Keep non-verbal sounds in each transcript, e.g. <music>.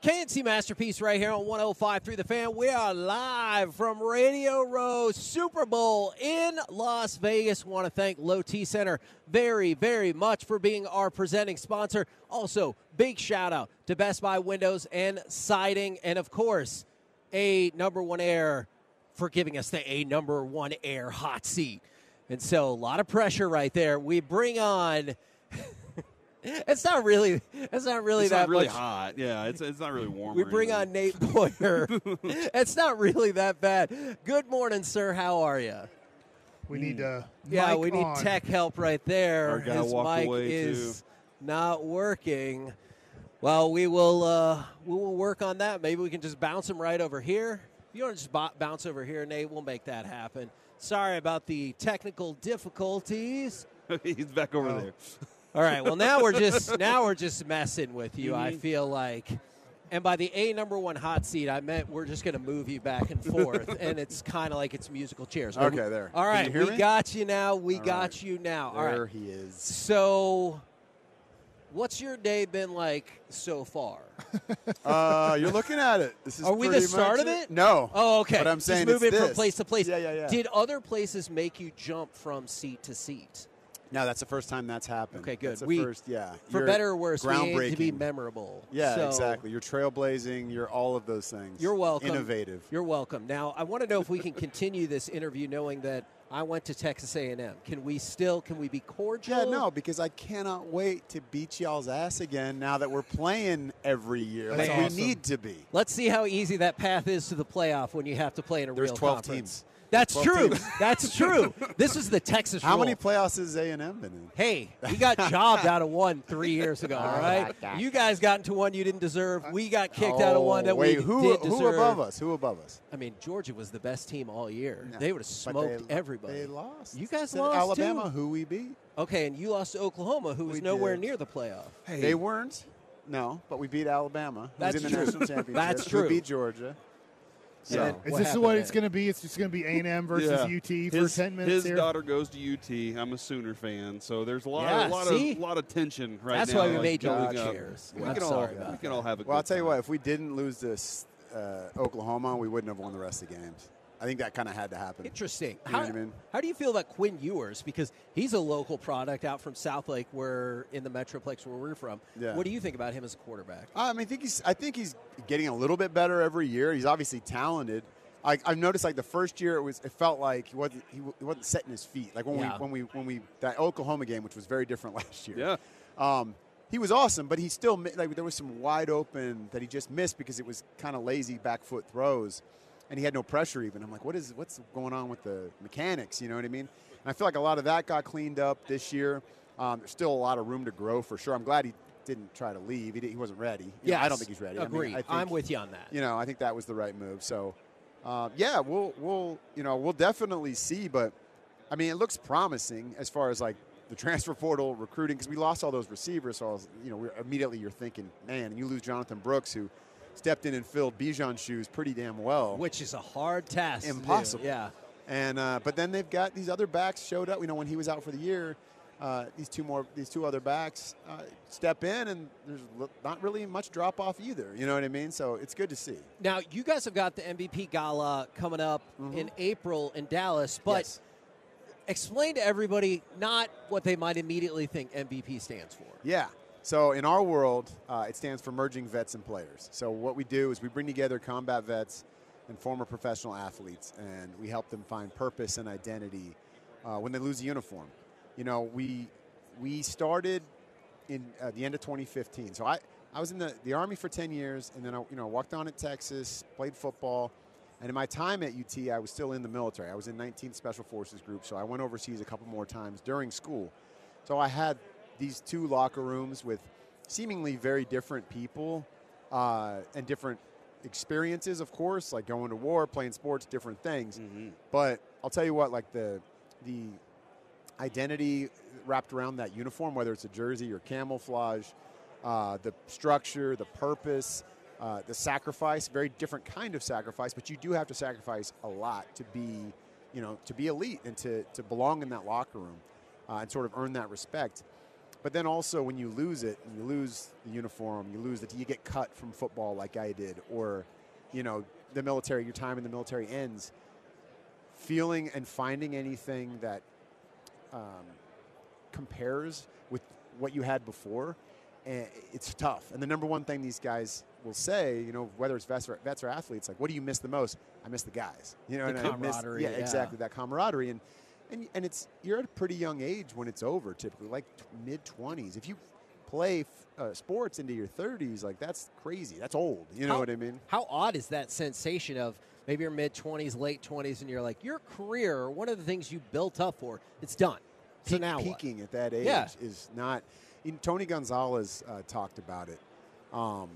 K&C Masterpiece right here on 105 through the fan. We are live from Radio Row Super Bowl in Las Vegas. Want to thank Low T Center very, very much for being our presenting sponsor. Also, big shout out to Best Buy Windows and Siding, and of course, a number one air for giving us the A number one air hot seat. And so, a lot of pressure right there. We bring on. <laughs> It's not really. It's not really it's that not really much. hot. Yeah, it's it's not really warm. We bring anything. on Nate Boyer. <laughs> it's not really that bad. Good morning, sir. How are you? We need uh, Yeah, we need on. tech help right there. Our guy His walked mic away, is not working. Well, we will. Uh, we will work on that. Maybe we can just bounce him right over here. If you want to just bo- bounce over here, Nate, we'll make that happen. Sorry about the technical difficulties. <laughs> He's back over Oh. there. All right. Well, now we're just <laughs> now we're just messing with you. I Mhm. feel like, and by the A number one hot seat, I meant we're just going to move you back and forth, <laughs> and it's kind of like it's musical chairs. Okay, there. All right, we me? got you now. We All got right. you now. All There right. he is. So, what's your day been like so far? <laughs> Uh, you're looking at it. This is Are we the start of it? No. Oh, okay. But I'm Just saying moving it's from place to place. Yeah, yeah, yeah. Did other places make you jump from seat to seat? No, that's the first time that's happened. Okay, good. That's the We- first, yeah. For better or worse, we aim to be memorable. Yeah, So- exactly. You're trailblazing. You're all of those things. You're welcome. Innovative. You're welcome. Now, I want to know if we can continue this interview knowing that I went to Texas A&M. Can we still? Can we be cordial? Yeah, no, because I cannot wait to beat y'all's ass again now that we're playing every year. Like awesome. we need to be. Let's see how easy that path is to the playoff when you have to play in a There's real 12 conference. teams. That's 12 true. teams. That's true. This is the Texas How rule. many playoffs has A and M been in? Hey, we got <laughs> jobbed out of one three years ago. <laughs> All right, you guys got into one you didn't deserve. We got kicked out of one that Oh, wait, we who, did who deserve. above us? Who above us? I mean, Georgia was the best team all year. No, They would have smoked they- everybody. They lost. You guys To lost, Alabama, too. who we beat. Okay, and you lost to Oklahoma, who was We nowhere did. near the playoff. Hey. They weren't. No, but we beat Alabama. That's was in the true. national <laughs> championship. That's who true. beat Georgia. So And Is this happened what it's going to be? It's just going to be A and M versus Yeah. UT for his, ten minutes his here. daughter goes to UT. I'm a Sooner fan, so there's a lot, Yeah, a lot see? of, lot of tension right That's now. That's why we like, made you building lose chairs. We can all, sorry we can all have a. Well, I'll good tell you time. what. If we didn't lose this uh, Oklahoma, we wouldn't have won the rest of the games. I think that kind of had to happen. Interesting. You know how, what I mean? how do you feel about Quinn Ewers? Because he's a local product out from South Lake, where in the Metroplex where we're from. Yeah. What do you think about him as a quarterback? I mean, I think he's. I think he's getting a little bit better every year. He's obviously talented. I, I've noticed like the first year it was. It felt like he wasn't. He, he wasn't setting his feet. Like when Yeah. we when we when we that Oklahoma game, which was very different <laughs> last year. Yeah. Um, he was awesome, but he still like there was some wide open that he just missed because it was kind of lazy back foot throws, and he had no pressure even. I'm like, what is what's going on with the mechanics? You know what I mean? And I feel like a lot of that got cleaned up this year. Um, there's still a lot of room to grow for sure. I'm glad he didn't try to leave. He, he wasn't ready. Yeah, I don't think he's ready. I mean, Agreed. I I'm with you on that. You know, I think that was the right move. So, uh, yeah, we'll we'll you know we'll definitely see. But I mean, it looks promising as far as like the <laughs> transfer portal recruiting because we lost all those receivers. So I was, you know, we're, immediately you're thinking, man, and you lose Jonathan Brooks who stepped in and filled Bijan's shoes pretty damn well. Which is a hard task. Impossible. Yeah. And uh, but then they've got these other backs showed up. You know, when he was out for the year, uh, these two more, these two other backs uh, step in, and there's not really much drop off either. You know what I mean? So it's good to see. Now you guys have got the MVP gala coming up in April in Dallas, but Yes. explain to everybody not what they might immediately think MVP stands for. Yeah. So in our world, uh, it stands for merging vets and players. So what we do is we bring together combat vets and former professional athletes, and we help them find purpose and identity uh, when they lose a uniform. You know, we we started in uh, the end of 2015. So I I was in the, the Army for 10 years, and then I you know walked on at Texas, played football, and in my time at UT, I was still in the military. I was in 19th Special Forces Group, so I went overseas a couple more times during school. So I had these two locker rooms with seemingly very different people uh, and different experiences, of course, like going to war, playing sports, different things. But I'll tell you what, like the the identity wrapped around that uniform, whether it's a jersey or camouflage, uh, the structure, the purpose, uh, the sacrifice, very different kind of sacrifice, but you do have to sacrifice a lot to be, you know, to be elite and to, to belong in that locker room uh, and sort of earn that respect. But then also when you lose it, and you lose the uniform, you lose that you get cut from football like I did, or, you know, the military, your time in the military ends. Feeling and finding anything that um, compares with what you had before, it's tough. And the number one thing these guys will say, you know, whether it's vets or, vets or athletes, like, what do you miss the most? I miss the guys. You know, The and I miss, camaraderie, yeah, yeah. exactly that camaraderie. And and and it's you're at a pretty young age when it's over, typically, like t- mid twenties. If you play f- uh, sports into your 30s, like that's crazy. That's old. You know How- what I mean? How odd is that sensation of maybe your mid 20s, late 20s, and you're like, your career, one of the things you built up for, it's done. So Peak- now what? peaking at that age Yeah. is not. Tony Gonzalez uh, talked about it um,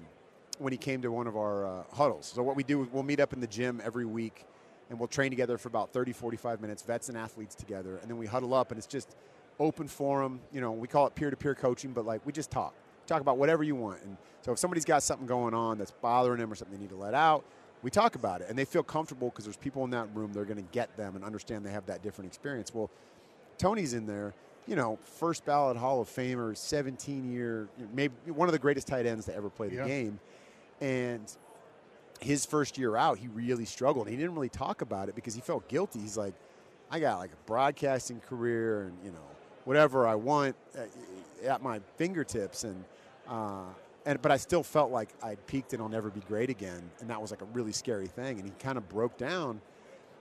when he came to one of our uh, huddles. So what we do, we'll meet up in the gym every week, and we'll train together for about 30, 45 minutes, vets and athletes together, and then we huddle up, and it's just open forum. You know, we call it peer-to-peer coaching, but like we just talk, talk about whatever you want. And so if somebody's got something going on that's bothering them or something they need to let out, we talk about it, and they feel comfortable because there's people in that room. They're going to get them and understand they have that different experience. Well, Tony's in there, you know, first ballot Hall of Famer, 17 year, maybe one of the greatest tight ends to ever play the Yeah. game. And his first year out, he really struggled. He didn't really talk about it because he felt guilty. He's like, I got like a broadcasting career and, you know, whatever I want at, at my fingertips. And, uh, and, but I still felt like I'd peaked and I'll never be great again. And that was like a really scary thing. And he kind of broke down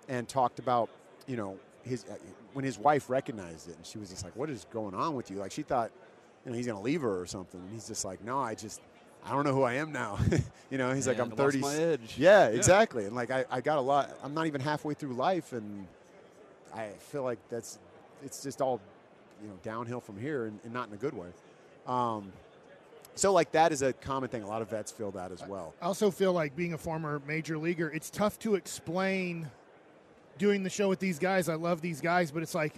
and talked about, you know, his uh, when his wife recognized it and she was just like, "What is going on with you?" Like she thought, you know, he's gonna leave her or something. And he's just like, "No, I just, I don't know who I am now." <laughs> you know, he's like, "I'm 30." my edge. Yeah, exactly. And like I, I got a lot. I'm not even halfway through life, and I feel like that's it's just all you know downhill from here, and, and not in a good way. Um, so like that is a common thing. A lot of vets feel that as well. I also feel like being a former major leaguer, it's tough to explain doing the show with these guys. I love these guys, but it's like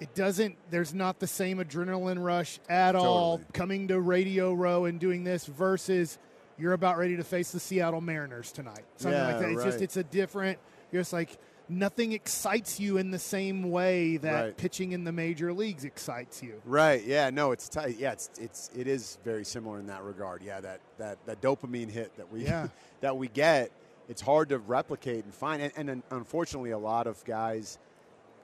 it doesn't there's not the same adrenaline rush at all coming to Radio Row and doing this versus you're about ready to face the Seattle Mariners tonight. Something like that. It's just it's a different you're just like nothing excites you in the same way that Right. pitching in the major leagues excites you. Right. Yeah. No. It's tight. Yeah. It's it's it is very similar in that regard. Yeah. That that that dopamine hit that we Yeah. <laughs> that we get. It's hard to replicate and find. And, and unfortunately, a lot of guys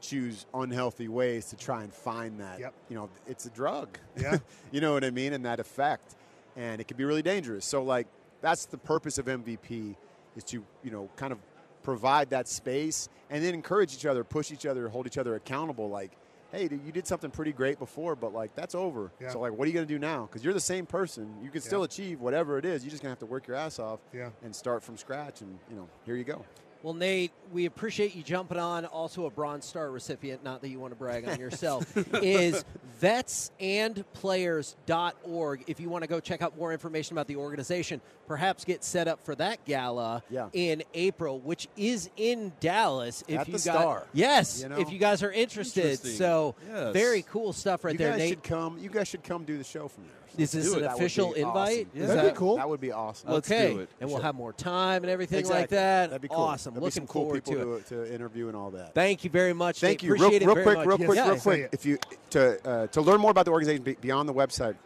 choose unhealthy ways to try and find that. Yep. You know, it's a drug. Yeah. <laughs> you know what I mean? And that effect, and it can be really dangerous. So like that's the purpose of MVP is to you know kind of provide that space and then encourage each other, push each other, hold each other accountable. Like, hey, you did something pretty great before, but like that's over. Yeah. So like, what are you gonna do now? Because you're the same person. You can still Yeah. achieve whatever it is. You're just gonna have to work your ass off Yeah. and start from scratch. And you know, here you go. Well, Nate, we appreciate you jumping on. Also, a Bronze Star recipient, not that you want to brag on yourself, <laughs> is vetsandplayers.org. If you want to go check out more information about the organization, perhaps get set up for that gala Yeah. in April, which is in Dallas. If At you the got, Star. Yes, You know? if you guys are interested. So, Yes. very cool stuff right you there, guys Nate. should come. You guys should come do the show from there. Is this Do it. an That official be invite? awesome. Is That'd be cool. That would be awesome. Let's okay, do it. and we'll have more time and everything like that. That'd be cool. Awesome. There'll be Looking some cool people to it. to, to interview and all that. Thank you very much. Thank Nate. you. Appreciate real, it real very quick, much. real Yes. quick, Yeah. real quick. If you to uh, to learn more about the organization beyond the website,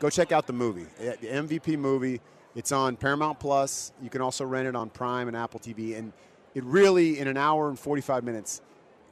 go check out the movie, Uh, the MVP movie. It's on Paramount Plus. You can also rent it on Prime and Apple TV. And it really, in an hour and forty five minutes,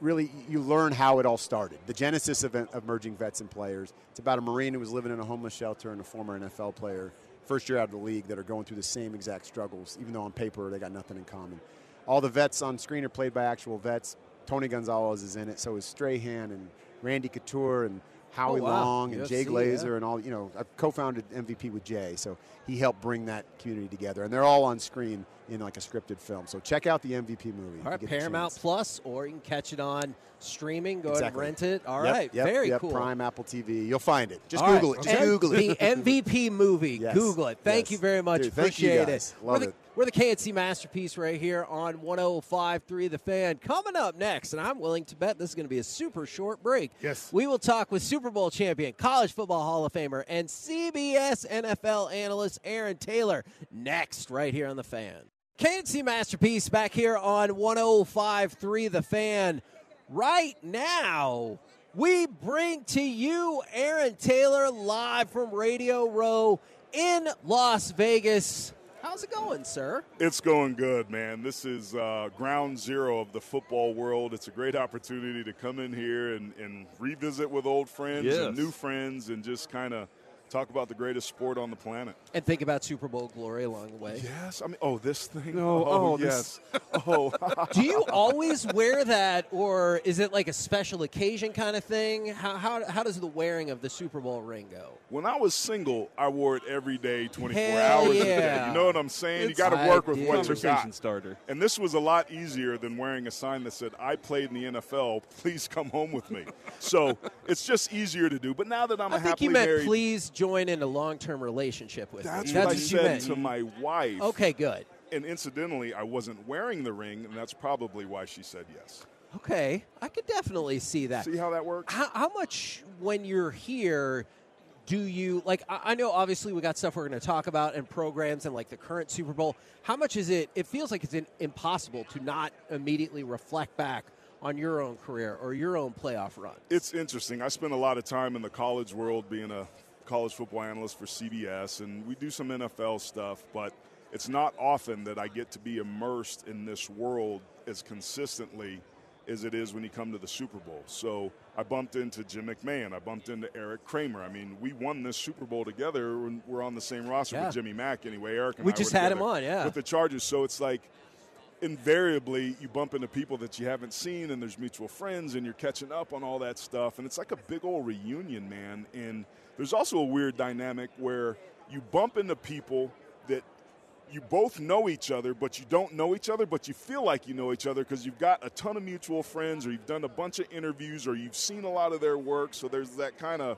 really you learn how it all started. The genesis of, of merging vets and players. It's about a Marine who was living in a homeless shelter and a former NFL player, first year out of the league, that are going through the same exact struggles, even though on paper they got nothing in common. All the vets on screen are played by actual vets. Tony Gonzalez is in it, so is Strahan and Randy Couture and Howie Oh, wow. Long and Jay Glazer yeah. and all. You know, I've co-founded MVP with Jay, so he helped bring that community together, and they're all on screen in like a scripted film. So check out the MVP movie. All right, you get the Paramount. Plus, or you can catch it on streaming. Go Exactly. ahead and rent it. All Yep, right, yep, very yep, cool. Prime, Apple TV, you'll find it. Just All right. Google it. Just And Google it. The MVP movie. <laughs> Yes. Google it. Thank Yes. you very much. Dude, Appreciate it. Love we're it. We're the K&C masterpiece right here on 105.3 The Fan. Coming up next, and I'm willing to bet this is going to be a super short break. Yes. We will talk with Super Bowl champion, College Football Hall of Famer, and CBS NFL analyst Aaron Taylor next, right here on The Fan. K&C Masterpiece back here on 105.3 The Fan. Right now, we bring to you Aaron Taylor live from Radio Row in Las Vegas. How's it going, sir? It's going good, man. This is uh, ground zero of the football world. It's a great opportunity to come in here and, and revisit with old friends Yes. and new friends and just kind of talk about the greatest sport on the planet. And think about Super Bowl glory along the way. Yes. I mean, oh, this thing? No, oh, oh, yes. this- <laughs> oh, Do you always wear that, or is it like a special occasion kind of thing? How, how, how does the wearing of the Super Bowl ring go? when I was single, I wore it every day, 24 Hell hours a yeah. day. You know what I'm saying? you got to work with what you Conversation got. starter. And this was a lot easier than wearing a sign that said, I played in the NFL. Please come home with me. so it's just easier to do. But now that I'm I a think happily you meant married, please join in a long-term relationship with that's me. what I you said meant. to my wife. Okay, good. And incidentally, I wasn't wearing the ring, and that's probably why she said yes. Okay, I could definitely see that. See how that works? How, how much when you're here do you like? I, I know obviously we got stuff we're going to talk about and programs and like the current Super Bowl. How much is it? It feels like it's in, impossible to not immediately reflect back on your own career or your own playoff run. It's interesting. I spent a lot of time in the college world being a college football analyst for CBS, and we do some NFL stuff, but it's not often that I get to be immersed in this world as consistently as it is when you come to the Super Bowl. So I bumped into Jim McMahon. I bumped into Eric Kramer. I mean, we won this Super Bowl together when we're on the same roster Yeah. with Jimmy Mack anyway. Eric and We I just had him on, yeah. With the Chargers. So it's like invariably you bump into people that you haven't seen and there's mutual friends and you're catching up on all that stuff and it's like a big old reunion man and there's also a weird dynamic where you bump into people that you both know each other but you don't know each other but you feel like you know each other because you've got a ton of mutual friends or you've done a bunch of interviews or you've seen a lot of their work so there's that kind of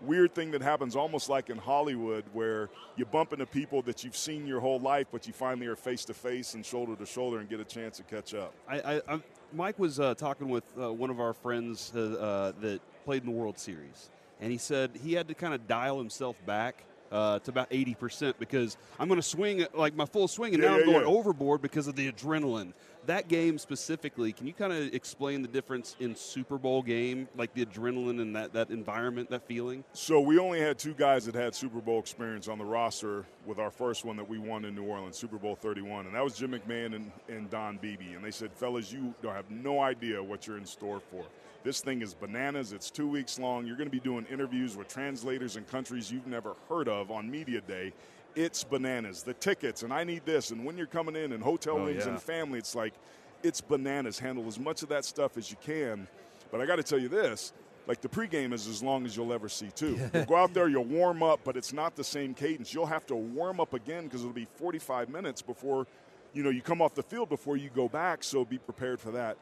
weird thing that happens almost like in Hollywood where you bump into people that you've seen your whole life, but you finally are face to face and shoulder to shoulder and get a chance to catch up. I, I, Mike was uh, talking with uh, one of our friends uh, uh, that played in the World Series, and he said he had to kind of dial himself back uh, to about eighty percent because I'm going to swing like my full swing, and Yeah, now I'm going yeah. overboard because of the adrenaline. That game specifically, can you kind of explain the difference in Super Bowl game, like the adrenaline and that, that environment, that feeling? So we only had two guys that had Super Bowl experience on the roster with our first one that we won in New Orleans, Super Bowl 31, and that was Jim McMahon and, and Don Beebe. And they said, fellas, you don't have no idea what you're in store for. This thing is bananas. It's two weeks long. You're going to be doing interviews with translators in countries you've never heard of on Media Day. It's bananas. The tickets, and I need this, and when you're coming in, and hotel Oh, rooms yeah. and family, it's like, it's bananas. Handle as much of that stuff as you can. But I got to tell you this like the pregame is as long as you'll ever see too. <laughs> You'll go out there, you'll warm up, but it's not the same cadence. You'll have to warm up again because it'll be 45 minutes before, you know, you come off the field before you go back. So be prepared for that.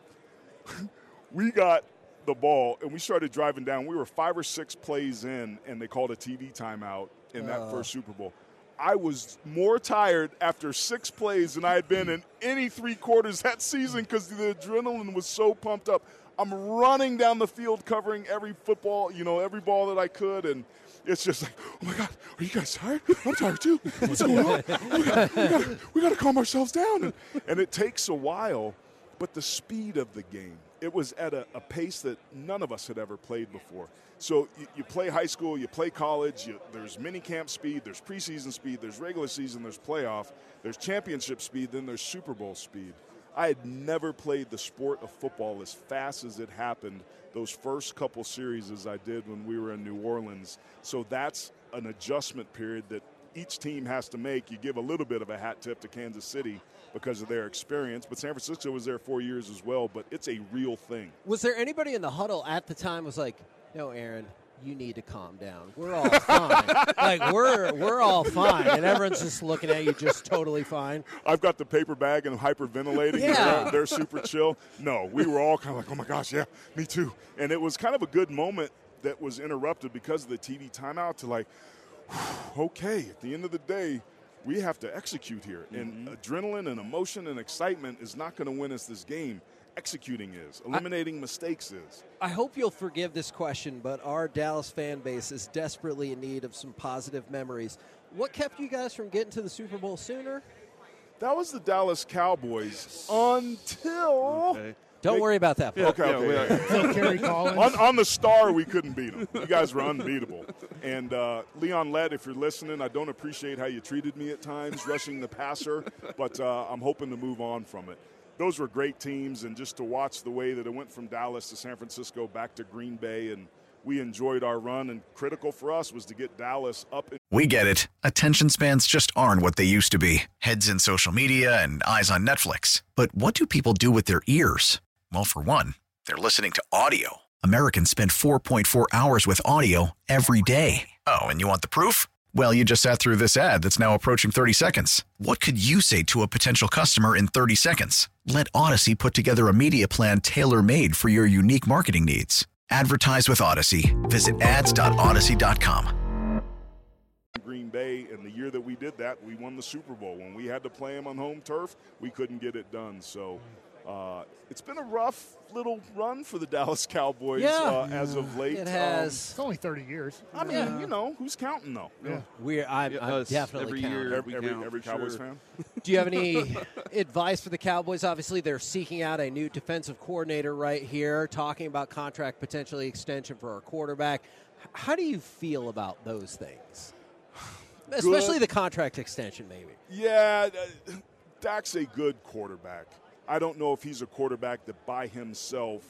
<laughs> we got the ball and we started driving down. We were five or six plays in, and they called a TV timeout in that uh. first Super Bowl. I was more tired after six plays than I had been in any three quarters that season because the adrenaline was so pumped up. I'm running down the field covering every football, you know, every ball that I could, and it's just like, oh my God, are you guys tired? I'm tired too. What's going on? We got, we got, we got to calm ourselves down. And, and it takes a while, but the speed of the game, it was at a, a pace that none of us had ever played before. So you, you play high school, you play college, you, there's mini camp speed, there's preseason speed, there's regular season, there's playoff, there's championship speed, then there's Super Bowl speed. I had never played the sport of football as fast as it happened those first couple series as I did when we were in New Orleans. So that's an adjustment period that each team has to make. You give a little bit of a hat tip to Kansas City because of their experience, but San Francisco was there four years as well. But it's a real thing. Was there anybody in the huddle at the time was like, no, Aaron, you need to calm down. We're all fine. <laughs> like we're we're all fine, and everyone's just looking at you, just totally fine. I've got the paper bag and hyperventilating. Yeah. They're, they're super chill. No, we were all kind of like, oh my gosh, yeah, me too. And it was kind of a good moment that was interrupted because of the TV timeout to like, <sighs> okay, at the end of the day, we have to execute here. And mm-hmm. adrenaline and emotion and excitement is not going to win us this game. Executing is. Eliminating mistakes is. I hope you'll forgive this question, but our Dallas fan base is desperately in need of some positive memories. What kept you guys from getting to the Super Bowl sooner? That was the Dallas Cowboys until. Okay. Don't They- worry about that. Okay, Yeah, okay. we yeah. Phil Kerry Collins. on, on the star, we couldn't beat them. You guys were unbeatable. And uh, Leon Lett, if you're listening, I don't appreciate how you treated me at times, rushing the passer, but uh, I'm hoping to move on from it. Those were great teams, and just to watch the way that it went from Dallas to San Francisco back to Green Bay, and we enjoyed our run. And critical for us was to get Dallas up. In- We get it. Attention spans just aren't what they used to be heads in social media and eyes on Netflix. But what do people do with their ears? Well, for one, they're listening to audio. Americans spend 4.4 hours with audio every day. Oh, and you want the proof? Well, you just sat through this ad that's now approaching 30 seconds. What could you say to a potential customer in 30 seconds? Let Audacy put together a media plan tailor made for your unique marketing needs. Advertise with Audacy. Visit ads.audacy.com. Green Bay, and the year that we did that, we won the Super Bowl. When we had to play them on home turf, we couldn't get it done. So uh, it's been a rough little run for the <laughs> Dallas Cowboys Yeah. uh, as of late. It Um, has. It's only 30 years. I mean, you know, who's counting though? Yeah. We're I'm, Yeah, I'm definitely every counting. year. Every, We every, count, every Cowboys sure. fan. <laughs> Do you have any <laughs> advice for the Cowboys? Obviously, they're seeking out a new defensive coordinator right here, talking about contract potentially extension for our quarterback. How do you feel about those things? <sighs> Especially the contract extension, maybe. Yeah, uh, Dak's a good quarterback. I don't know if he's a quarterback that by himself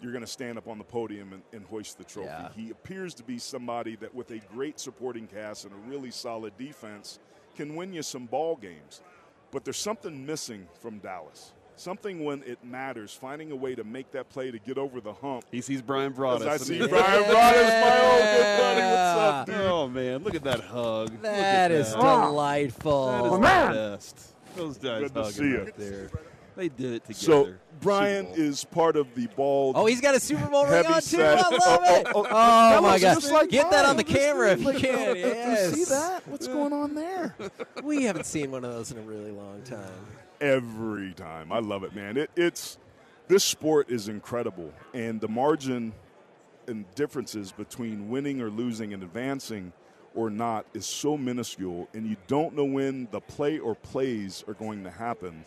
you're going to stand up on the podium and, and hoist the trophy. Yeah. He appears to be somebody that, with a great supporting cast and a really solid defense, can win you some ball games. But there's something missing from Dallas. Something when it matters, finding a way to make that play to get over the hump. He sees Brian Broaddus. I see mean- Brian Broaddus, my old good buddy. What's up, dude? Oh man, look at that hug. Look That at is that. delightful. That is the best. Those guys Good to hugging see ya. right there. They did it together. So Brian is part of the bald. Oh, he's got a Super Bowl ring on too. I love oh, oh, it. oh, Oh, oh, my looks God! like Get that on the camera if you can. Yes. See that? What's going on there? <laughs> We haven't seen one of those in a really long time. Every time, I love it, man. It, it's this sport is incredible, and the margin and differences between winning or losing and advancing or not is so minuscule, and you don't know when the play or plays are going to happen.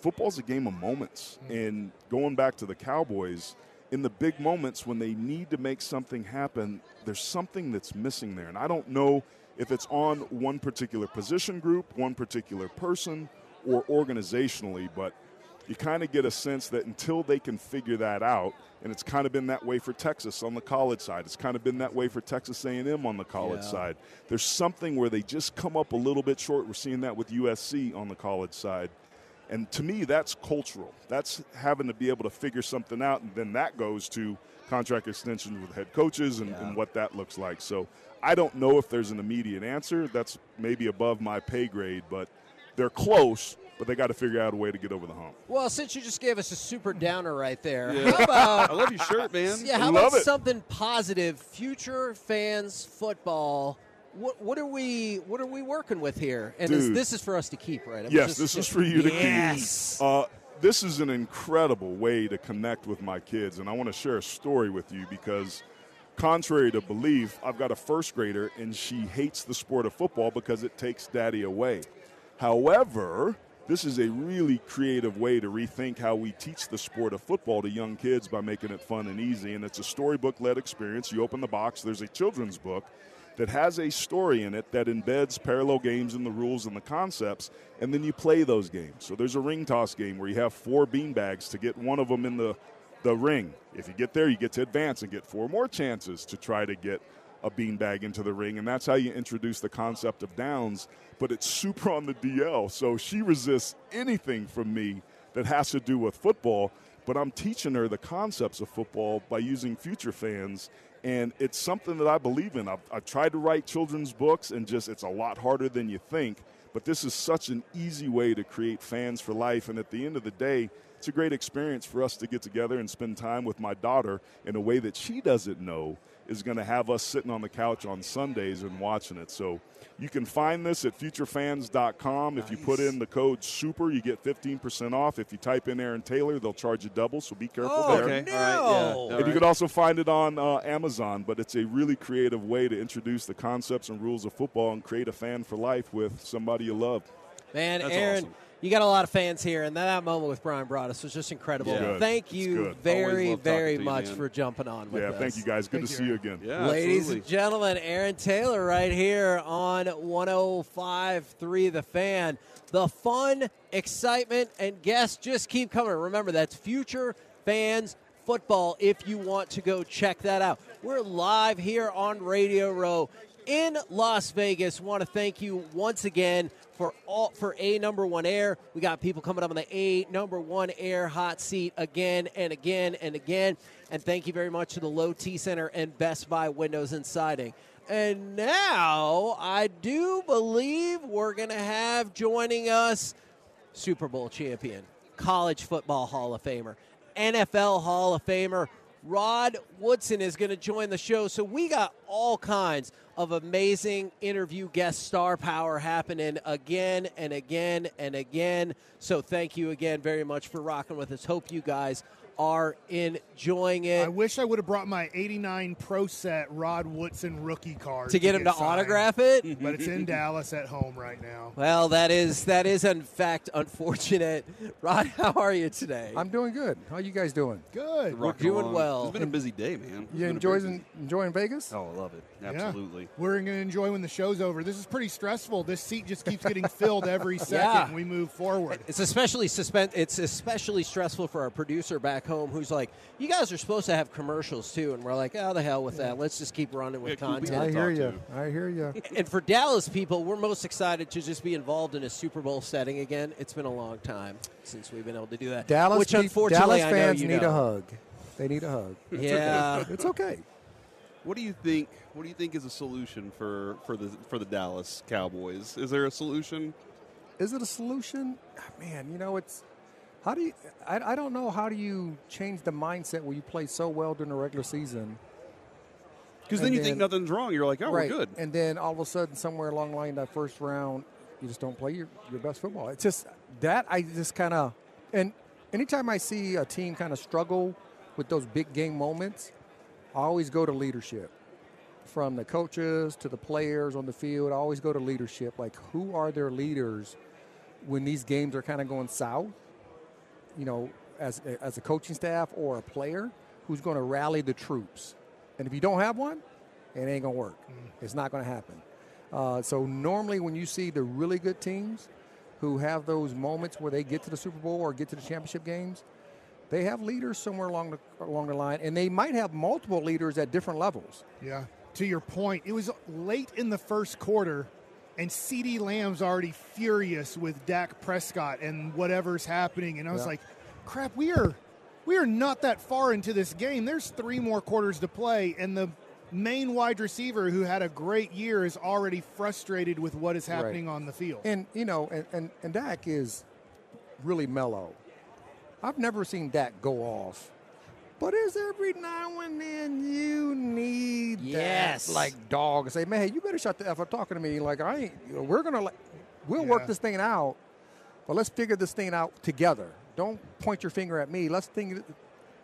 Football's a game of moments, mm. and going back to the Cowboys, in the big moments when they need to make something happen, there's something that's missing there, and I don't know if it's on one particular position group, one particular person, or organizationally, but you kind of get a sense that until they can figure that out, and it's kind of been that way for Texas on the college side. It's kind of been that way for Texas A&M on the college Yeah. side. There's something where they just come up a little bit short. We're seeing that with USC on the college side. And to me, that's cultural. That's having to be able to figure something out, and then that goes to contract extensions with head coaches and, and what that looks like. So I don't know if there's an immediate answer. That's maybe above my pay grade, but they're close. But they got to figure out a way to get over the hump. Well, since you just gave us a super downer right there, Yeah. how <laughs> I love your shirt, man. yeah? How Love about it. something positive? Future fans football. What, what are we what are we working with here? And this, Dude. this is for us to keep, right? I mean, Yes, just- this is for you to yes. keep. Uh, this is an incredible way to connect with my kids, and I want to share a story with you because, contrary to belief, I've got a first grader, and she hates the sport of football because it takes daddy away. However, this is a really creative way to rethink how we teach the sport of football to young kids by making it fun and easy. And it's a storybook led experience. You open the box, there's a children's book that has a story in it that embeds parallel games and the rules and the concepts, and then you play those games. So there's a ring toss game where you have four bean bags to get one of them in the, the ring. If you get there, you get to advance and get four more chances to try to get a beanbag into the ring, and that's how you introduce the concept of downs. But it's super on the DL, so she resists anything from me that has to do with football. But I'm teaching her the concepts of football by using future fans. And it's something that I believe in. I've, I've tried to write children's books, and just it's a lot harder than you think. But this is such an easy way to create fans for life. And at the end of the day, it's a great experience for us to get together and spend time with my daughter in a way that she doesn't know is going to have us sitting on the couch on Sundays and watching it. So you can find this at futurefans.com. Nice. If you put in the code SUPER, you get 15% off. If you type in Aaron Taylor, they'll charge you double, so be careful oh, there. Okay. No. All right. Yeah. All and right. you can also find it on uh, Amazon, but it's a really creative way to introduce the concepts and rules of football and create a fan for life with somebody you love. Man, That's Aaron. awesome. You got a lot of fans here, and that moment with Brian Broaddus was just incredible. Yeah. Thank you very, Always love talking very to you, much man. for jumping on with Yeah, us. thank you guys. Good Thank to you, see you again. Yeah, Ladies absolutely. and gentlemen, Aaron Taylor right here on 105.3 The Fan. The fun, excitement, and guests just keep coming. Remember, that's Future Fans Football if you want to go check that out. We're live here on Radio Row in Las Vegas. Want to thank you once again for all for a number one air. We got people coming up on the a number one air hot seat again and again and again. And thank you very much to the Low T Center and Best Buy Windows and Siding. And now I do believe we're going to have joining us Super Bowl champion, college football Hall of Famer, NFL Hall of Famer. Rod Woodson is going to join the show. So we got all kinds of amazing interview guest star power happening again and again and again. So thank you again very much for rocking with us. Hope you guys are enjoying it. I wish I would have brought my 89 Pro Set Rod Woodson rookie card to get him to signed, autograph it. <laughs> But it's in Dallas at home right now. Well, that is that is in fact unfortunate. <laughs> Rod, how are you today? I'm doing good. How are you guys doing? Good. Rocking doing along. well. It's been a busy day, man. It's You been enjoying busy- enjoying Vegas? Oh, I love it. Yeah. Absolutely. We're going to enjoy when the show's over. This is pretty stressful. This seat just keeps getting <laughs> filled every second Yeah. we move forward. It's especially suspen- It's especially stressful for our producer back home, who's like, "You guys are supposed to have commercials too," and we're like, "Oh, the hell with that. Let's just keep running with Yeah, content." I hear you. I hear you. <laughs> And for Dallas people, we're most excited to just be involved in a Super Bowl setting again. It's been a long time since we've been able to do that. Dallas, which unfortunately Dallas I know fans you need know. a hug. They need a hug. Yeah. It's okay. What do you think? What do you think is a solution for, for the for the Dallas Cowboys? Is there a solution? Is it a solution? Ah, Man, you know, it's how do you? I, I don't know. How do you change the mindset where you play so well during the regular season? Because then you think nothing's wrong. You're like, oh, right. we're good. And then all of a sudden, somewhere along the line, that first round, you just don't play your, your best football. It's just that I just kind of, and anytime I see a team kind of struggle with those big game moments, I always go to leadership. From the coaches to the players on the field, I always go to leadership. Like, who are their leaders when these games are kind of going south? You know, as, as a coaching staff or a player who's going to rally the troops. And if you don't have one, it ain't going to work. It's not going to happen. Uh, so normally, when you see the really good teams who have those moments where they get to the Super Bowl or get to the championship games, they have leaders somewhere along the along the line, and they might have multiple leaders at different levels. Yeah. To your point, it was late in the first quarter, and CeeDee Lamb's already furious with Dak Prescott and whatever's happening. And I was Yeah. like, crap, we are we are not that far into this game. There's three more quarters to play, and the main wide receiver who had a great year is already frustrated with what is happening on the field. And you know, and, and, and Dak is really mellow. I've never seen Dak go off. But is every now and then you need Yes. that like dog and say, man, hey, you better shut the f up talking to me. Like I ain't. You know, we're gonna like, we'll work this thing out, but let's figure this thing out together. Don't point your finger at me. Let's think.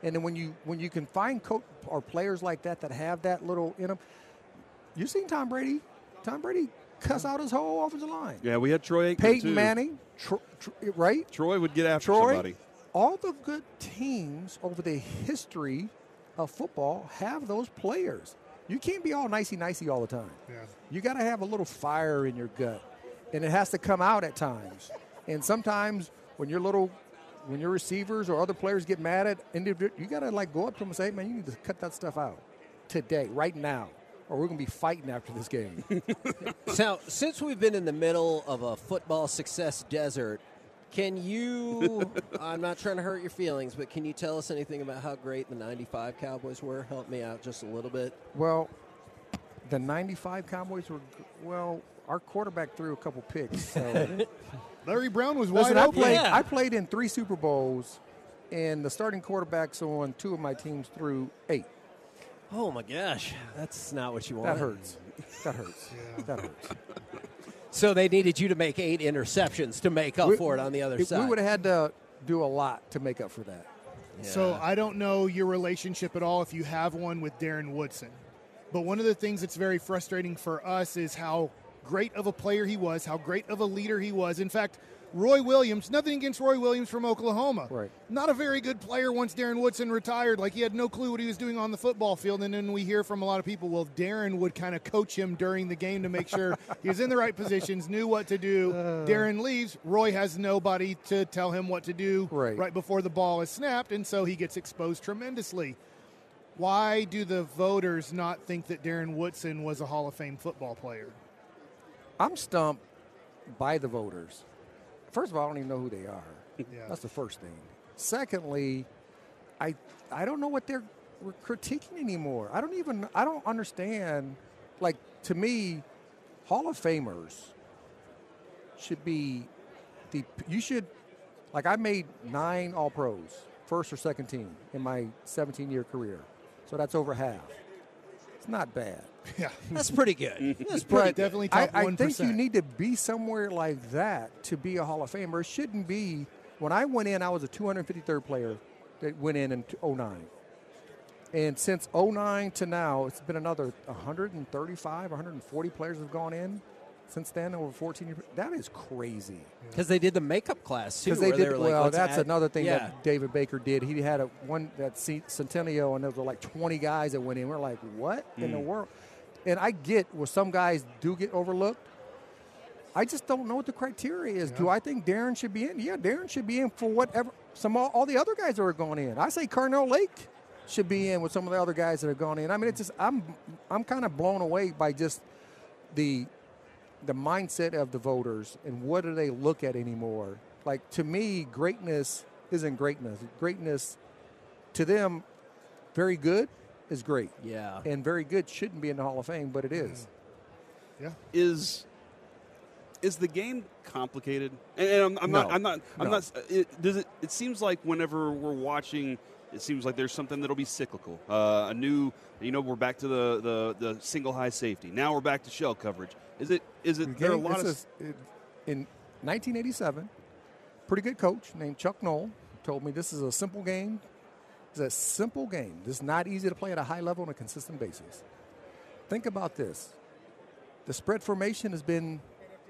And then when you when you can find coach or players like that that have that little in them, you seen Tom Brady. Tom Brady cuss out his whole offensive line. Yeah, we had Troy Aikman Peyton too. Manning, Tro, Tro, right? Troy would get after Troy. somebody. All the good teams over the history of football have those players. You can't be all nicey nicey all the time. Yeah. You got to have a little fire in your gut, and it has to come out at times. And sometimes when your little, when your receivers or other players get mad at individual, you got to like go up to them and say, "Man, you need to cut that stuff out today, right now, or we're gonna be fighting after this game." <laughs> So, since we've been in the middle of a football success desert, Can you? <laughs> I'm not trying to hurt your feelings, but can you tell us anything about how great the '95 Cowboys were? Help me out just a little bit. Well, the '95 Cowboys were well. Our quarterback threw a couple picks. So. <laughs> Larry Brown was Listen, wide I open. played. Yeah. I played in three Super Bowls, and the starting quarterbacks on two of my teams threw eight. Oh my gosh, that's not what you want. That hurts. That hurts. That hurts. So they needed you to make eight interceptions to make up We- for it on the other If side. We would have had to do a lot to make up for that. So I don't know your relationship at all if you have one with Darren Woodson. But one of the things that's very frustrating for us is how great of a player he was, how great of a leader he was. In fact, Roy Williams, nothing against Roy Williams from Oklahoma. Right. Not a very good player once Darren Woodson retired. Like he had no clue what he was doing on the football field. And then we hear from a lot of people, well, Darren would kind of coach him during the game to make sure <laughs> he was in the right positions, knew what to do. Uh. Darren leaves. Roy has nobody to tell him what to do Right. right before the ball is snapped, and so he gets exposed tremendously. Why do the voters not think that Darren Woodson was a Hall of Fame football player? I'm stumped by the voters. First of all, I don't even know who they are. Yeah. That's the first thing. Secondly, I I don't know what they're critiquing anymore. I don't even I don't understand. Like to me, Hall of Famers should be the you should like I made nine All Pros, first or second team in my 17 year career, so that's over half. It's not bad. <laughs> Yeah, That's pretty good. <laughs> That's But pretty definitely I, top I one think you need to be somewhere like that to be a Hall of Famer. It shouldn't be. When I went in, I was a 253rd player that went in in 09. And since 09 to now, it's been another 135, 140 players have gone in since then over 14 years. That is crazy. because they did the makeup class too. Because they did were like, well. let's That's add- another thing Yeah. that David Baker did. He had a one that C- Centennial, and there were like 20 guys that went in. We're like, what in Mm. the world? And I get where some guys do get overlooked. I just don't know what the criteria is. Do I think Darren should be in? Yeah, Darren should be in for whatever. Some all, all the other guys that are going in. I say Carnell Lake should be in with some of the other guys that are going in. I mean, it's just I'm I'm kind of blown away by just the the mindset of the voters and what do they look at anymore? Like to me, greatness isn't greatness. Greatness to them, very good is great, Yeah. and very good shouldn't be in the Hall of Fame, but it is. Yeah. is is the game complicated? And, and I'm, I'm No. not. I'm not. I'm No. not. It, does it? It seems like whenever we're watching, it seems like there's something that'll be cyclical. Uh, a new. You know, we're back to the, the the single high safety. Now we're back to shell coverage. Is it? Is it? There are a lot of. this is- it- in 1987, pretty good coach named Chuck Noll told me this is a simple game. It's a simple game. It's not easy to play at a high level on a consistent basis. Think about this. The spread formation has been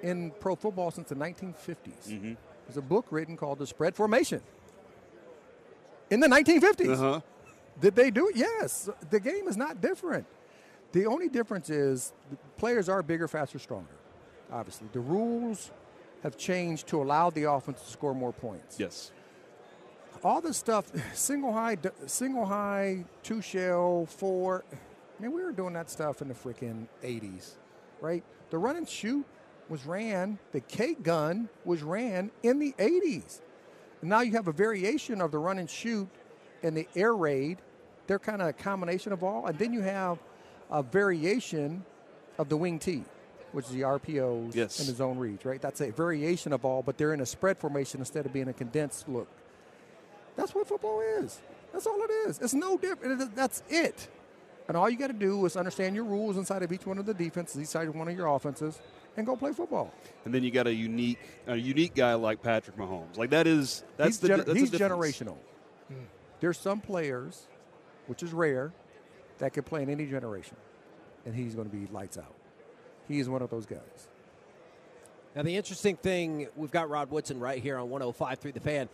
in pro football since the 1950s. There's a book written called The Spread Formation. In the 1950s. Uh-huh. Did they do it? Yes. The game is not different. The only difference is the players are bigger, faster, stronger. Obviously, the rules have changed to allow the offense to score more points. Yes. All this stuff, <sighs> single high, single high, two shell, four. I mean, we were doing that stuff in the freaking 80s, right? The run and shoot was ran. The K gun was ran in the 80s. And now you have a variation of the run and shoot and the air raid. They're kind of a combination of all. And then you have a variation of the wing T, which is the RPOs Yes. and the zone reads, right? That's a variation of all, but they're in a spread formation instead of being a condensed look. That's what football is. That's all it is. It's no different. It- That's it. And all you got to do is understand your rules inside of each one of the defenses, each side of one of your offenses, and go play football. And then you got a unique, a unique guy like Patrick Mahomes. Like that is that's he's the gener- that's he's difference. generational. There's some players, which is rare, that can play in any generation, and he's going to be lights out. He is one of those guys. Now, the interesting thing, we've got Rod Woodson right here on 105 through the fan.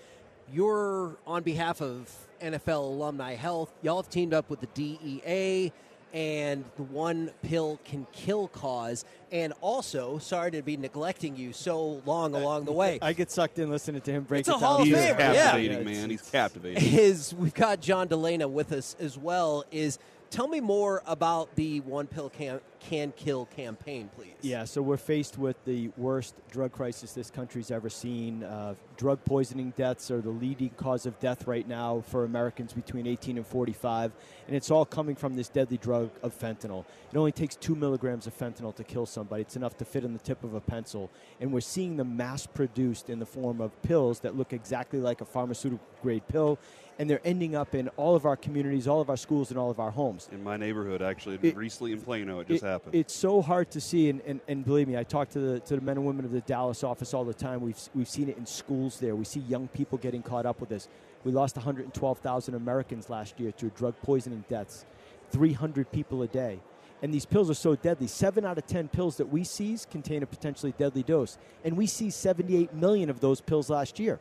You're on behalf of NFL Alumni Health. Y'all have teamed up with the DEA and the One Pill Can Kill cause. And also, sorry to be neglecting you so long uh, along the way, I get sucked in listening to him break It's it a down. Hall of He's Famer, yeah. captivating, Yeah, man. He's <laughs> captivating. is we've got John Delana with us as well. Is tell me more about the One Pill Can Can Kill campaign, please. Yeah, so we're faced with the worst drug crisis this country's ever seen. Uh, drug poisoning deaths are the leading cause of death right now for Americans between 18 and 45, and it's all coming from this deadly drug of fentanyl. It only takes two milligrams of fentanyl to kill somebody. It's enough to fit in the tip of a pencil, and we're seeing them mass produced in the form of pills that look exactly like a pharmaceutical grade pill and they're ending up in all of our communities, all of our schools, and all of our homes. In my neighborhood, actually, It- recently in Plano, it just It- happened. It's so hard to see, and, and, and believe me, I talk to the to the men and women of the Dallas office all the time. We've we've seen it in schools there. We see young people getting caught up with this. We lost 112,000 Americans last year to drug poisoning deaths, 300 people a day. And these pills are so deadly. Seven out of 10 pills that we seize contain a potentially deadly dose. And we seized 78 million of those pills last year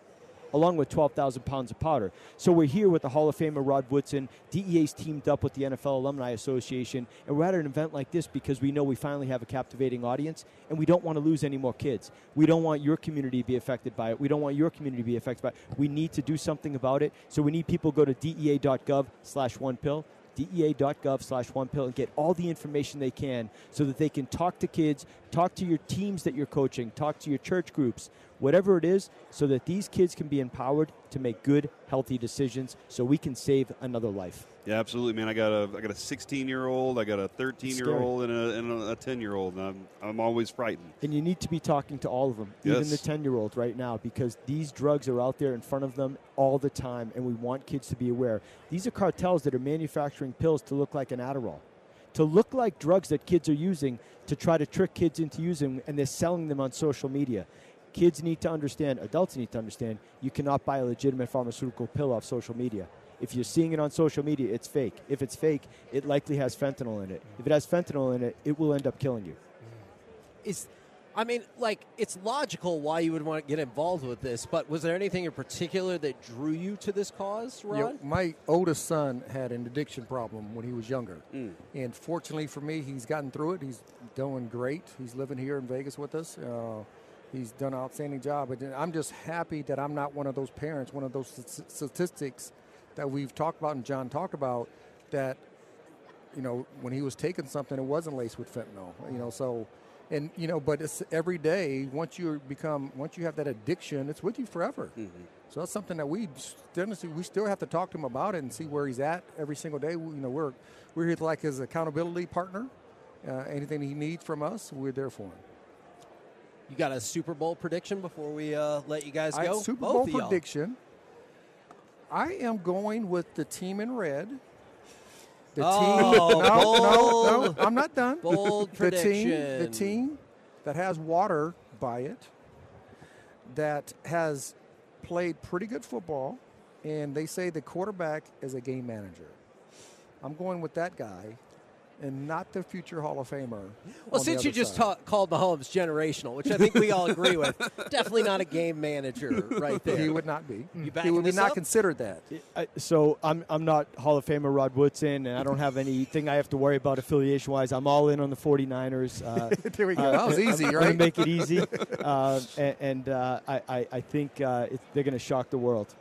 along with 12,000 pounds of powder. So we're here with the Hall of Famer Rod Woodson. DEA's teamed up with the NFL Alumni Association, and we're at an event like this because we know we finally have a captivating audience, and we don't want to lose any more kids. We don't want your community to be affected by it. We don't want your community to be affected by it. We need to do something about it. So we need people to go to dea.gov slash one pill dea.gov slash one pill and get all the information they can so that they can talk to kids talk to your teams that you're coaching talk to your church groups whatever it is so that these kids can be empowered to make good healthy decisions so we can save another life yeah, absolutely, man. I got a I got a 16 year old, I got a 13 year old, and a, and a 10 year old. I'm I'm always frightened. and you need to be talking to all of them even the 10 year old right now because these drugs are out there in front of them all the time and we want kids to be aware these are cartels that are manufacturing pills to look like an adderall to look like drugs that kids are using to try to trick kids into using and they're selling them on social media kids need to understand adults need to understand you cannot buy a legitimate pharmaceutical pill off social media if you're seeing it on social media it's fake if it's fake it likely has fentanyl in it if it has fentanyl in it it will end up killing you Is, I mean, like it's logical why you would want to get involved with this, but was there anything in particular that drew you to this cause, Rod? You know, my oldest son had an addiction problem when he was younger. And fortunately for me, he's gotten through it. He's doing great. He's living here in Vegas with us. Uh, he's done an outstanding job. But I'm just happy that I'm not one of those parents, one of those statistics that we've talked about and John talked about that, you know, when he was taking something, it wasn't laced with fentanyl. You know, so. And you know, but it's every day. Once you become, once you have that addiction, it's with you forever. So that's something that we still, we still have to talk to him about it and see where he's at every single day. We- You know, we're we're here like his accountability partner. Uh, anything he needs from us, we're there for him. You got a Super Bowl prediction before we uh, let you guys I- go? Super Both Bowl prediction. I am going with the team in red. The Oh, team. No, no, bold. no. I'm not done. Bold the team. The team that has water by it, that has played pretty good football, and they say the quarterback is a game manager. I'm going with that guy, and not the future Hall of Famer. Well, since you just side. ta- called Mahomes generational, which I think we all agree with, <laughs> definitely not a game manager right there. he would not be. You he would not up? considered that. I, so I'm, I'm not Hall of Famer Rod Woodson, and I don't have anything I have to worry about affiliation wise. I'm all in on the 49ers. Uh, <laughs> There we go. uh, That was easy, I'm gonna right? make it easy, <laughs> uh, and, and uh, I, I, I think uh, it, they're going to shock the world.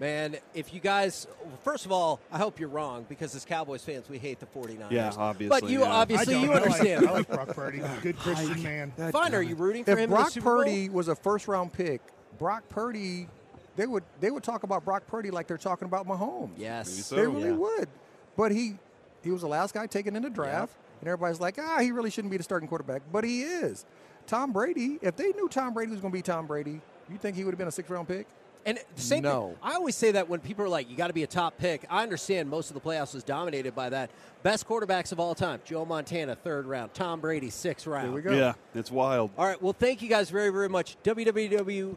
Man, if you guys, first of all, I hope you're wrong because as Cowboys fans, we hate the 49ers. Yeah, obviously, But you yeah. obviously I don't. you I like- understand. I like Brock Purdy. Good Christian man. Fine, are you rooting for him If in the Brock Super Bowl? Purdy was a first round pick, Brock Purdy, they would they would talk about Brock Purdy like they're talking about Mahomes. Yes. So. they really Yeah. would. But he he was the last guy taken in the draft, and everybody's like, ah, he really shouldn't be the starting quarterback, but he is. Tom Brady, if they knew Tom Brady was going to be Tom Brady, you think he would have been a sixth round pick? And the same No. thing, I always say that when people are like, you got to be a top pick. I understand most of the playoffs was dominated by that. Best quarterbacks of all time Joe Montana, third round. Tom Brady, sixth round. Here we go. Yeah, it's wild. All right. Well, thank you guys very, very much. www.dea.gov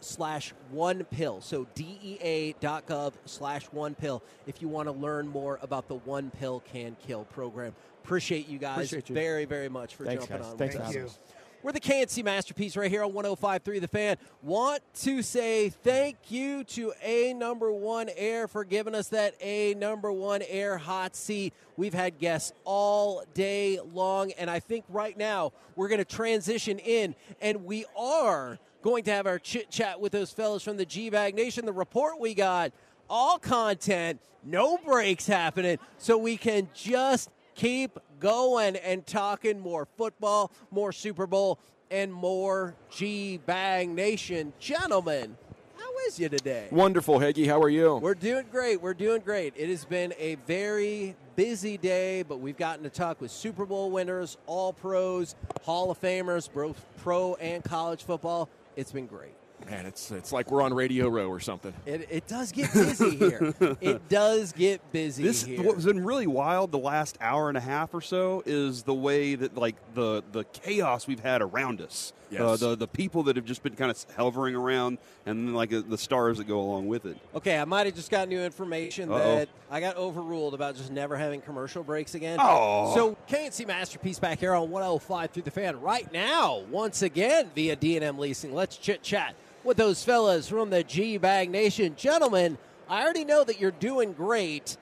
slash one pill. So dea.gov slash one pill if you want to learn more about the One Pill Can Kill program. Appreciate you guys Appreciate you. very, very much for Thanks, jumping guys. on. Thanks with for us. having you. us. We're the K&C Masterpiece right here on 105.3 The Fan. Want to say thank you to A Number One Air for giving us that A Number One Air hot seat. We've had guests all day long, and I think right now we're going to transition in, and we are going to have our chit chat with those fellas from the G Bag Nation. The report we got, all content, no breaks happening, so we can just keep going and talking more football, more Super Bowl, and more G Bag Nation. Gentlemen, how is you today? Wonderful, Heggy. How are you? We're doing great. We're doing great. It has been a very busy day, but we've gotten to talk with Super Bowl winners, all pros, Hall of Famers, both pro and college football. It's been great. Man, it's it's like we're on Radio Row or something. It, it does get busy here. <laughs> it does get busy This here. what's been really wild the last hour and a half or so is the way that like the the chaos we've had around us. Yes. Uh, the the people that have just been kind of hovering around, and then like uh, the stars that go along with it. Okay, I might have just got new information Uh-oh. that I got overruled about just never having commercial breaks again. Oh. So K&C Masterpiece back here on 105 through the fan right now, once again via D&M Leasing. Let's chit chat with those fellas from the G Bag Nation. Gentlemen, I already know that you're doing great.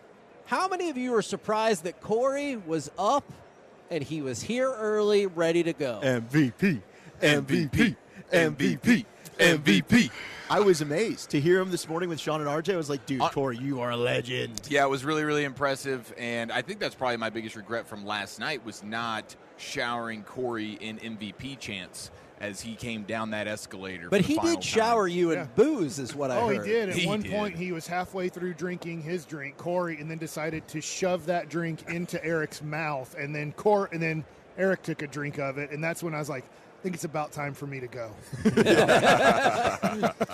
How many of you are surprised that Corey was up and he was here early, ready to go? MVP, MVP, MVP, MVP. I was amazed to hear him this morning with Shan and RJ. I was like, dude, uh, Corey, you are a legend. Yeah, it was really, really impressive, and I think that's probably my biggest regret from last night was not showering Corey in MVP chants as he came down that escalator. But he did shower you in Yeah. booze, is what I Oh, he did. At He one did. point, he was halfway through drinking his drink, Corey, and then decided to shove that drink into Eric's mouth, and then Cor, and then Eric took a drink of it, and that's when I was like, I think it's about time for me to go. <laughs>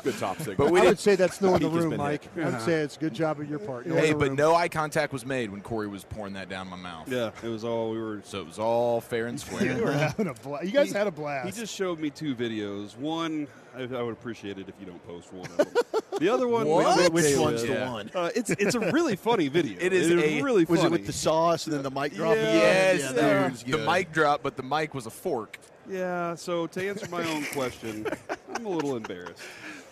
Good top signal. But we I would say that's no <laughs> in the room, been Mike. hit. I would say it's a good job of your part. No hey, but room. no eye contact was made when Corey was pouring that down my mouth. Yeah, it was all we were. So it was all fair and You square. were having a blast. You guys He- had a blast. He just showed me two videos. One, I, I would appreciate it if you don't post one of them. the other one, What? we- we- Which we- one's the one? Uh, it's it's a really funny video. <laughs> It is a- really funny. Was it with the sauce and then the mic drop? Yeah. yes, yeah, the, that was the mic dropped, but the mic was a fork. Yeah. So to answer my own question, I'm a little embarrassed.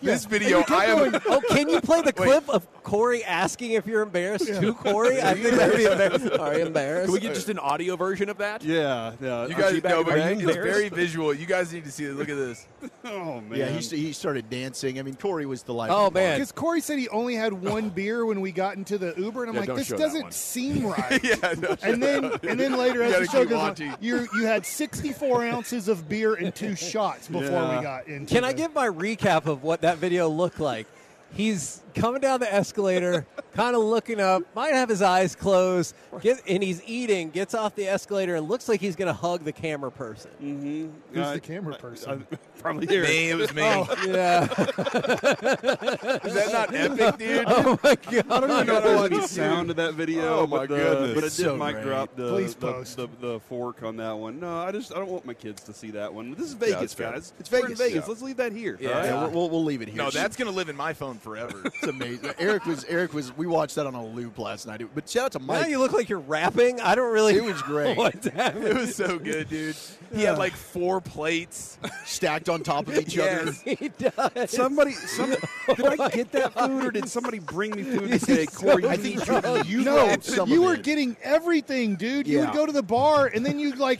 This video, I am. <laughs> Oh, can you play the clip of Corey asking if you're embarrassed to Corey? <laughs> I think that'd be embarrassing. <laughs> Are you embarrassed? Can we get just an audio version of that? Yeah. Yeah. You guys G-Bag know, but today? it's very visual. You guys need to see it. Look at this. Oh man. Yeah, he, he started dancing. I mean, Corey was the life. Oh, of man. Because Corey said he only had one beer when we got into the Uber, and I'm Yeah, like, this doesn't seem right. yeah, no, And then, and then later, as the show goes on, you you had 64 ounces of beer and two shots before Yeah. we got into. Can I give my recap of what that video looked like? He's coming down the escalator, kind of looking up, might have his eyes closed, get, and he's eating, gets off the escalator, and looks like he's going to hug the camera person. Mm-hmm. Who's the camera person? probably here. <laughs> me, it was me. Oh, yeah. Is that not epic, dude? <laughs> oh, my God. I don't even know if there's sound to that video. Oh, my but the, goodness. But it did so mic great. drop the, Please the, post. the, the fork on that one. No, I just I don't want my kids to see that one. This is Vegas, that's fair. guys. It's We're in Vegas. Vegas. Yeah. Let's leave that here. Yeah. all right? Yeah, we'll, we'll, we'll leave it here. No, that's gonna live in my phone forever. it's amazing. Eric was Eric was. We watched that on a loop last night. But shout out to Now Mike. you look like you're rapping. I don't really It was great. <laughs> What's happening? it was so good, dude. He had like four plates. stacked on top of each other. Yes. He does. Somebody, some, <laughs> oh did I get that food or did somebody bring me food <laughs> and say, Corey, I you think need you, you no, some you of were it. getting everything, dude. You would go to the bar, and then you like,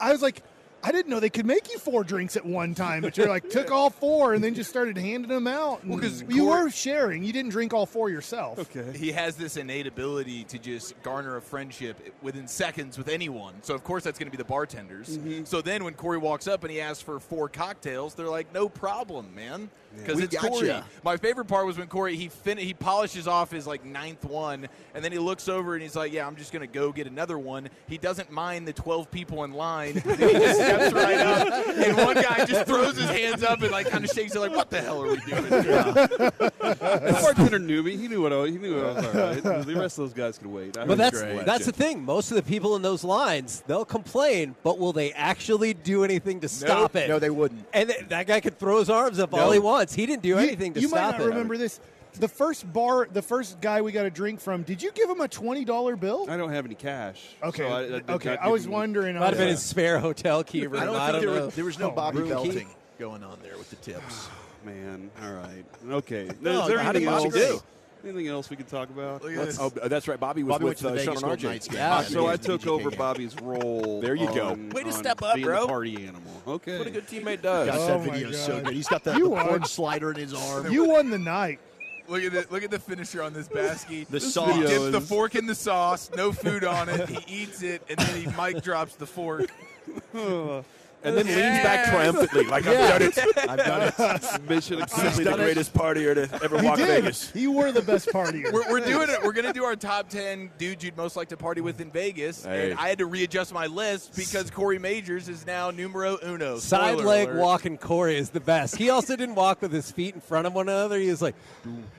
I was like, I didn't know they could make you four drinks at one time, but you're like took all four and then just started handing them out. Well, 'cause you Corey- were sharing. You didn't drink all four yourself. Okay. He has this innate ability to just garner a friendship within seconds with anyone. So of course that's going to be the bartenders. Mm-hmm. So then when Corey walks up and he asks for four cocktails, they're like, "No problem, man," because We it's gotcha. Corey. My favorite part was when Corey he fin- he polishes off his like ninth one, and then he looks over and he's like, "Yeah, I'm just going to go get another one." He doesn't mind the 12 people in line. <laughs> he just steps right up, and one guy just throws his hands up and like kind of shakes it like, "What the hell are we doing?" <laughs> The bartender knew me. He knew what I, he knew What I was all right. The rest of those guys could wait. I But that's great. that's the thing. Most of the people in those lines, they'll complain, but will they actually do anything to stop it? No, they wouldn't. And th- that guy could throw his arms up all he wants. He didn't do You- anything to you stop might not it. remember this. The first bar, the first guy we got a drink from. Did you give him a twenty dollar bill? I don't have any cash. Okay, so I, I okay. I was wondering. I Might have been like, his spare hotel key room. I don't I think don't there, know. was, there was no Oh, Bobby room key? belting going on there with the tips. Man, all right, okay. No, Is there how did anything Bobby else? do? Anything else we can talk about? Look at Let's- this. oh, that's right. Bobby was Bobby went with the uh, Sean Gold and RJ. Yeah. Bobby So I took over. Bobby's role. There you go. on- Way to step up, being bro. The party animal. Okay. What a good teammate does. Gosh, Oh that my video is so good. He's got the, You the are- slider in his arm. You won the night. Look at the look at the finisher on this basket. The This sauce. He dips the fork in the sauce, no food on it. He eats it, and then he mic drops the fork. <laughs> <laughs> And then leans back triumphantly, like I've done it. I've done it. <laughs> Mission Simply the greatest partier to ever He walk did. Vegas. You were the best partier. We're, we're doing it. We're gonna do our top ten dudes you'd most like to party with in Vegas, Hey. and I had to readjust my list because Corey Majors is now numero uno. Side leg alert. walking Corey is the best. He also didn't walk with his feet in front of one another. He was like,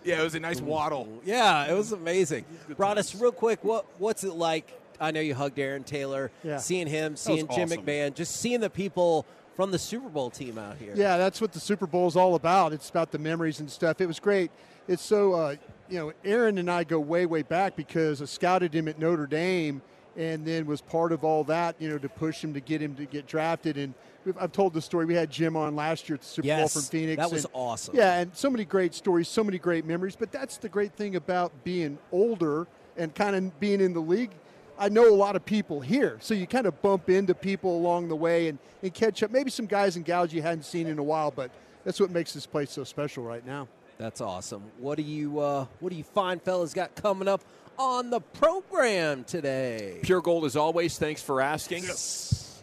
Yeah, it was a nice waddle. yeah, it was amazing. Brought us real quick. What what's it like? I know you hugged Aaron Taylor. Yeah. Seeing him, seeing Jim awesome. McMahon, just seeing the people from the Super Bowl team out here. Yeah, that's what the Super Bowl is all about. It's about the memories and stuff. It was great. It's so, uh, you know, Aaron and I go way, way back because I scouted him at Notre Dame and then was part of all that, you know, to push him to get him to get drafted. And I've told the story. We had Jim on last year at the Super Bowl from Phoenix. that was and- awesome. Yeah, and so many great stories, so many great memories. But that's the great thing about being older and kind of being in the league. I know a lot of people here, so you kind of bump into people along the way and, and catch up. Maybe some guys and gals you hadn't seen in a while, but that's what makes this place so special right now. That's awesome. What do you uh, what do you fine fellas got coming up on the program today? Pure Gold, as always, thanks for asking.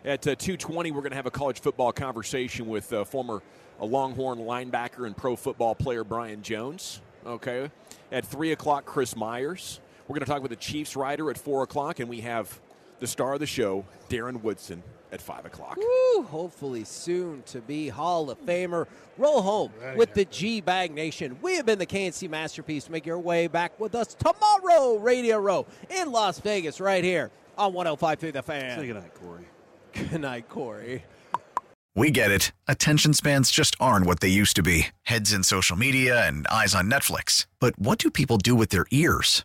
At uh, 2.20, we're going to have a college football conversation with uh, former uh, Longhorn linebacker and pro football player Brian Jones. Okay. At 3 o'clock, Chris Myers. We're going to talk with the Chiefs writer at 4 o'clock, and we have the star of the show, Darren Woodson, at 5 o'clock. Woo, hopefully soon to be Hall of Famer. Roll home with the G Bag Nation. We have been the K&C Masterpiece. Make your way back with us tomorrow, Radio Row in Las Vegas, right here on 105.3 The Fan. Say goodnight, Corey. Good night, Corey. We get it. Attention spans just aren't what they used to be heads in social media and eyes on Netflix. But what do people do with their ears?